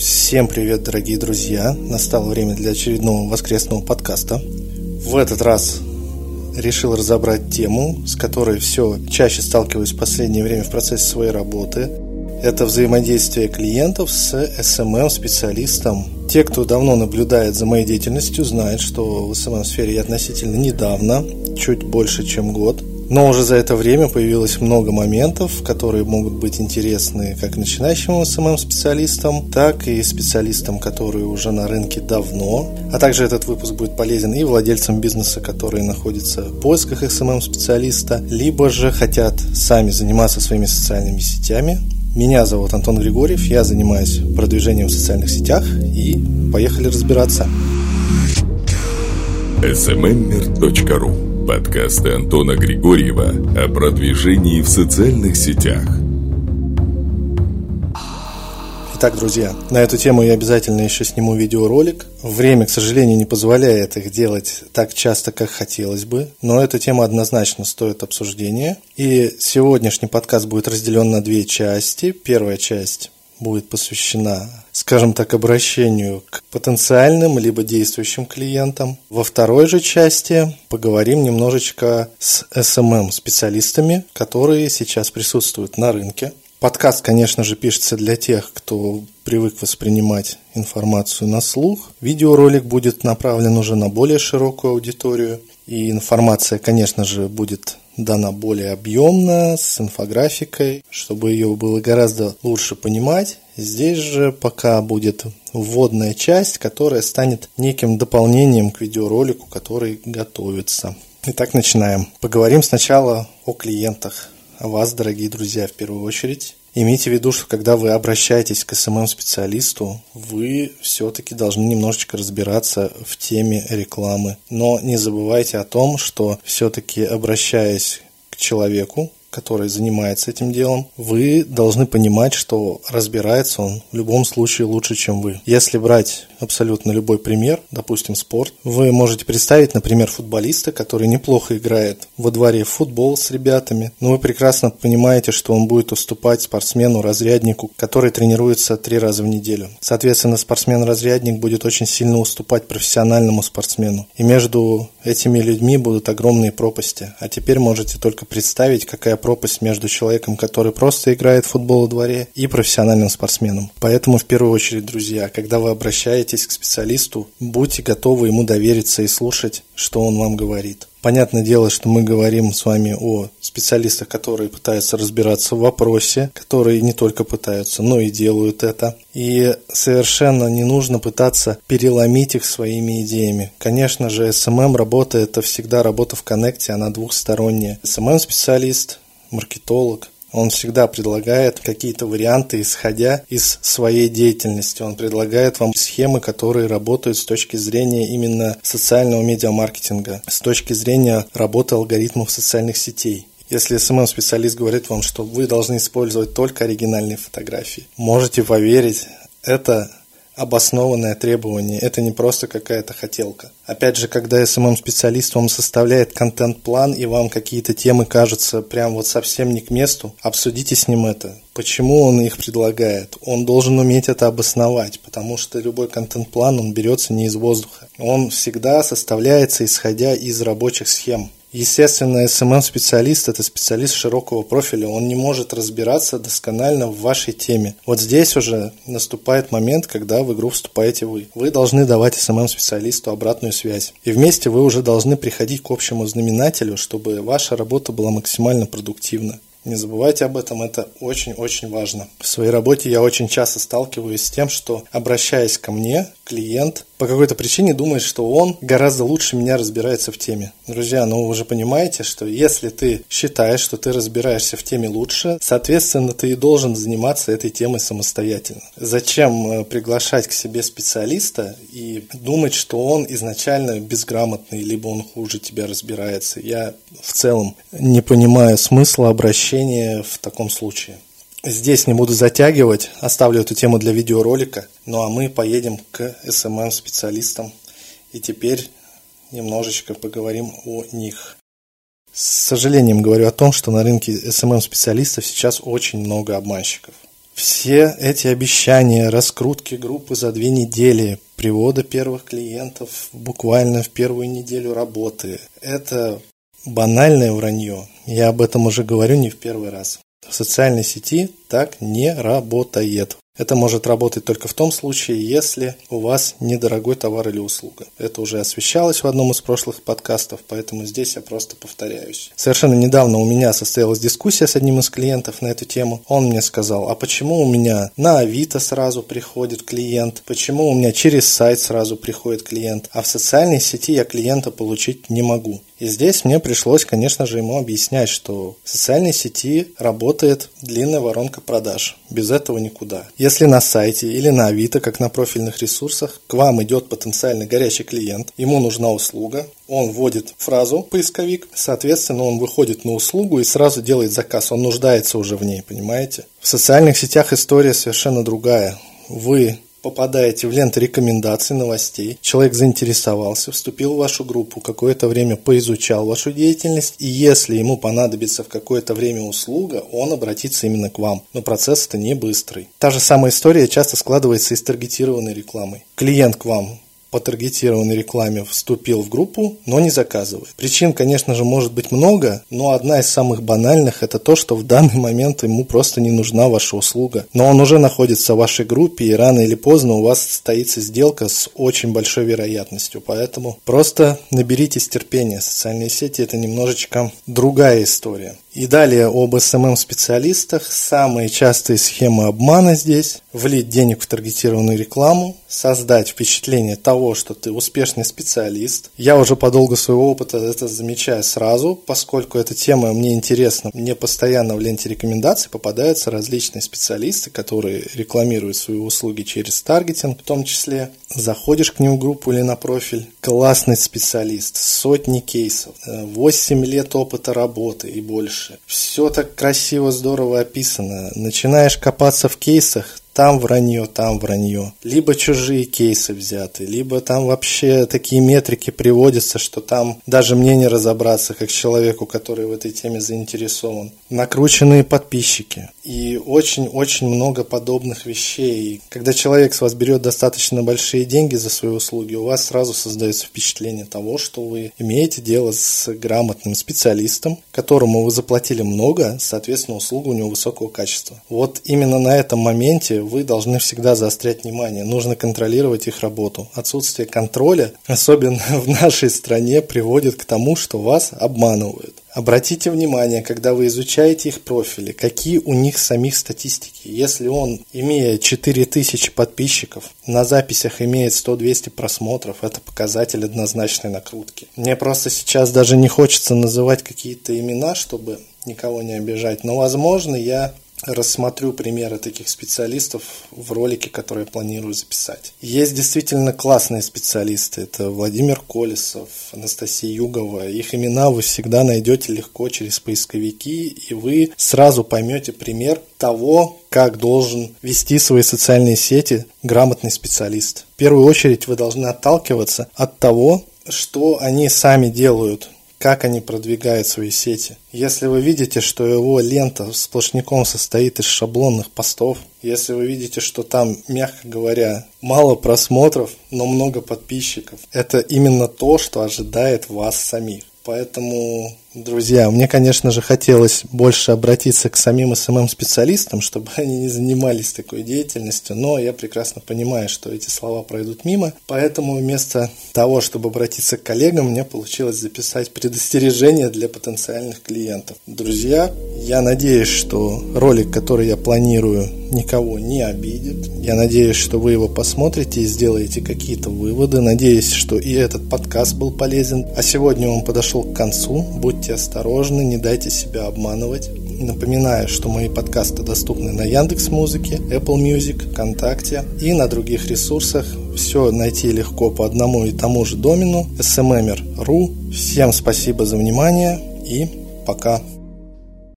Всем привет, дорогие друзья! Настало время для очередного воскресного подкаста. В этот раз решил разобрать тему, с которой все чаще сталкиваюсь в последнее время в процессе своей работы. Это взаимодействие клиентов с SMM-специалистом. Те, кто давно наблюдает за моей деятельностью, знают, что в SMM-сфере я относительно недавно, чуть больше, чем год – но уже за это время появилось много моментов, которые могут быть интересны как начинающим SMM-специалистам, так и специалистам, которые уже на рынке давно. А также этот выпуск будет полезен и владельцам бизнеса, которые находятся в поисках SMM-специалиста, либо же хотят сами заниматься своими социальными сетями. Меня зовут Антон Григорьев, я занимаюсь продвижением в социальных сетях и поехали разбираться. smmmer.ru Подкасты Антона Григорьева о продвижении в социальных сетях. Итак, друзья, на эту тему я обязательно еще сниму видеоролик. Время, к сожалению, не позволяет их делать так часто, как хотелось бы, но эта тема однозначно стоит обсуждения. И сегодняшний подкаст будет разделен на две части. Первая часть будет посвящена, скажем так, обращению к потенциальным либо действующим клиентам. Во второй же части поговорим немножечко с SMM-специалистами, которые сейчас присутствуют на рынке. Подкаст, конечно же, пишется для тех, кто привык воспринимать информацию на слух. Видеоролик будет направлен уже на более широкую аудиторию. И информация, конечно же, будет дана более объемно, с инфографикой, чтобы ее было гораздо лучше понимать. Здесь же пока будет вводная часть, которая станет неким дополнением к видеоролику, который готовится. Итак, начинаем. Поговорим сначала о клиентах, вас, дорогие друзья, в первую очередь. Имейте в виду, что когда вы обращаетесь к СММ-специалисту, вы все-таки должны немножечко разбираться в теме рекламы. Но не забывайте о том, что все-таки обращаясь к человеку, который занимается этим делом, вы должны понимать, что разбирается он в любом случае лучше, чем вы. Если брать абсолютно любой пример, допустим, спорт, вы можете представить, например, футболиста, который неплохо играет во дворе в футбол с ребятами, но вы прекрасно понимаете, что он будет уступать спортсмену-разряднику, который тренируется три раза в неделю. Соответственно, спортсмен-разрядник будет очень сильно уступать профессиональному спортсмену. И между этими людьми будут огромные пропасти. А теперь можете только представить, какая пропасть между человеком, который просто играет в футбол во дворе, и профессиональным спортсменом. Поэтому, в первую очередь, друзья, когда вы обращаетесь к специалисту, будьте готовы ему довериться и слушать, что он вам говорит. Понятное дело, что мы говорим с вами о специалистах, которые пытаются разбираться в вопросе, которые не только пытаются, но и делают это. И совершенно не нужно пытаться переломить их своими идеями. Конечно же, SMM работа – это всегда работа в коннекте, она двухсторонняя. SMM-специалист маркетолог, он всегда предлагает какие-то варианты, исходя из своей деятельности. Он предлагает вам схемы, которые работают с точки зрения именно социального медиамаркетинга, с точки зрения работы алгоритмов социальных сетей. Если SMM-специалист говорит вам, что вы должны использовать только оригинальные фотографии, можете поверить, это обоснованное требование, это не просто какая-то хотелка. Опять же, когда SMM-специалист вам составляет контент-план и вам какие-то темы кажутся прям вот совсем не к месту, обсудите с ним это. Почему он их предлагает? Он должен уметь это обосновать, потому что любой контент-план, он берется не из воздуха. Он всегда составляется исходя из рабочих схем. Естественно, SMM-специалист – это специалист широкого профиля, он не может разбираться досконально в вашей теме. Вот здесь уже наступает момент, когда в игру вступаете вы. Вы должны давать SMM-специалисту обратную связь. И вместе вы уже должны приходить к общему знаменателю, чтобы ваша работа была максимально продуктивна. Не забывайте об этом, это очень-очень важно. В своей работе я очень часто сталкиваюсь с тем, что обращаясь ко мне, клиент по какой-то причине думает, что он гораздо лучше меня разбирается в теме. Друзья, ну вы же понимаете, что если ты считаешь, что ты разбираешься в теме лучше, соответственно, ты и должен заниматься этой темой самостоятельно. Зачем э, приглашать к себе специалиста и думать, что он изначально безграмотный, либо он хуже тебя разбирается? Я в целом не понимаю смысла обращения в таком случае. Здесь не буду затягивать, оставлю эту тему для видеоролика. Ну а мы поедем к SMM-специалистам. И теперь немножечко поговорим о них. С сожалением говорю о том, что на рынке SMM-специалистов сейчас очень много обманщиков. Все эти обещания, раскрутки группы за две недели, привода первых клиентов буквально в первую неделю работы, это банальное вранье. Я об этом уже говорю не в первый раз. В социальной сети так не работает. Это может работать только в том случае, если у вас недорогой товар или услуга. Это уже освещалось в одном из прошлых подкастов, поэтому здесь я просто повторяюсь. Совершенно недавно у меня состоялась дискуссия с одним из клиентов на эту тему. Он мне сказал, а почему у меня на Авито сразу приходит клиент, почему у меня через сайт сразу приходит клиент, а в социальной сети я клиента получить не могу. И здесь мне пришлось, конечно же, ему объяснять, что в социальной сети работает длинная воронка продаж. Без этого никуда. На сайте или на Авито, как на профильных ресурсах, к вам идет потенциальный горячий клиент, ему нужна услуга, он вводит фразу поисковик, соответственно, он выходит на услугу и сразу делает заказ, он нуждается уже в ней, понимаете? В социальных сетях история совершенно другая. Вы попадаете в ленту рекомендаций, новостей, человек заинтересовался, вступил в вашу группу, какое-то время поизучал вашу деятельность, и если ему понадобится в какое-то время услуга, он обратится именно к вам. Но процесс это не быстрый. Та же самая история часто складывается и с таргетированной рекламой. Клиент к вам по таргетированной рекламе вступил в группу, но не заказывает. Причин, конечно же, может быть много, но одна из самых банальных это то, что в данный момент ему просто не нужна ваша услуга. Но он уже находится в вашей группе, и рано или поздно у вас состоится сделка с очень большой вероятностью. Поэтому просто наберитесь терпения. Социальные сети это немножечко другая история. И далее об SMM-специалистах. Самые частые схемы обмана здесь. Влить денег в таргетированную рекламу, создать впечатление того, что ты успешный специалист. Я уже по долгу своего опыта это замечаю сразу, поскольку эта тема мне интересна. Мне постоянно в ленте рекомендаций попадаются различные специалисты, которые рекламируют свои услуги через таргетинг, в том числе. Заходишь к ним в группу или на профиль. Классный специалист, сотни кейсов, 8 лет опыта работы и больше. Все так красиво, здорово описано. Начинаешь копаться в кейсах, там вранье, там вранье. Либо чужие кейсы взяты, либо там вообще такие метрики приводятся, что там даже мне не разобраться, как человеку, который в этой теме заинтересован. Накрученные подписчики. И очень-очень много подобных вещей. Когда человек с вас берет достаточно большие деньги за свои услуги, у вас сразу создается впечатление того, что вы имеете дело с грамотным специалистом, которому вы заплатили много, соответственно, услуга у него высокого качества. Вот именно на этом моменте вы должны всегда заострять внимание. Нужно контролировать их работу. Отсутствие контроля, особенно в нашей стране, приводит к тому, что вас обманывают. Обратите внимание, когда вы изучаете их профили, какие у них самих статистики. Если он, имея 4000 подписчиков, на записях имеет 100-200 просмотров, это показатель однозначной накрутки. Мне просто сейчас даже не хочется называть какие-то имена, чтобы никого не обижать, но, возможно, я рассмотрю примеры таких специалистов в ролике, который я планирую записать. Есть действительно классные специалисты. Это Владимир Колесов, Анастасия Югова. Их имена вы всегда найдете легко через поисковики, и вы сразу поймете пример того, как должен вести свои социальные сети грамотный специалист. В первую очередь вы должны отталкиваться от того, что они сами делают как они продвигают свои сети. Если вы видите, что его лента сплошняком состоит из шаблонных постов, если вы видите, что там, мягко говоря, мало просмотров, но много подписчиков, это именно то, что ожидает вас самих. Поэтому, друзья, мне, конечно же, хотелось больше обратиться к самим СММ-специалистам, чтобы они не занимались такой деятельностью, но я прекрасно понимаю, что эти слова пройдут мимо, поэтому вместо того, чтобы обратиться к коллегам, мне получилось записать предостережение для потенциальных клиентов. Друзья, я надеюсь, что ролик, который я планирую, никого не обидит. Я надеюсь, что вы его посмотрите и сделаете какие-то выводы. Надеюсь, что и этот подкаст был полезен. А сегодня он подошел к концу. Будьте осторожны, не дайте себя обманывать. Напоминаю, что мои подкасты доступны на Яндекс Музыке, Apple Music, ВКонтакте и на других ресурсах. Все найти легко по одному и тому же домену smmr.ru. Всем спасибо за внимание и пока.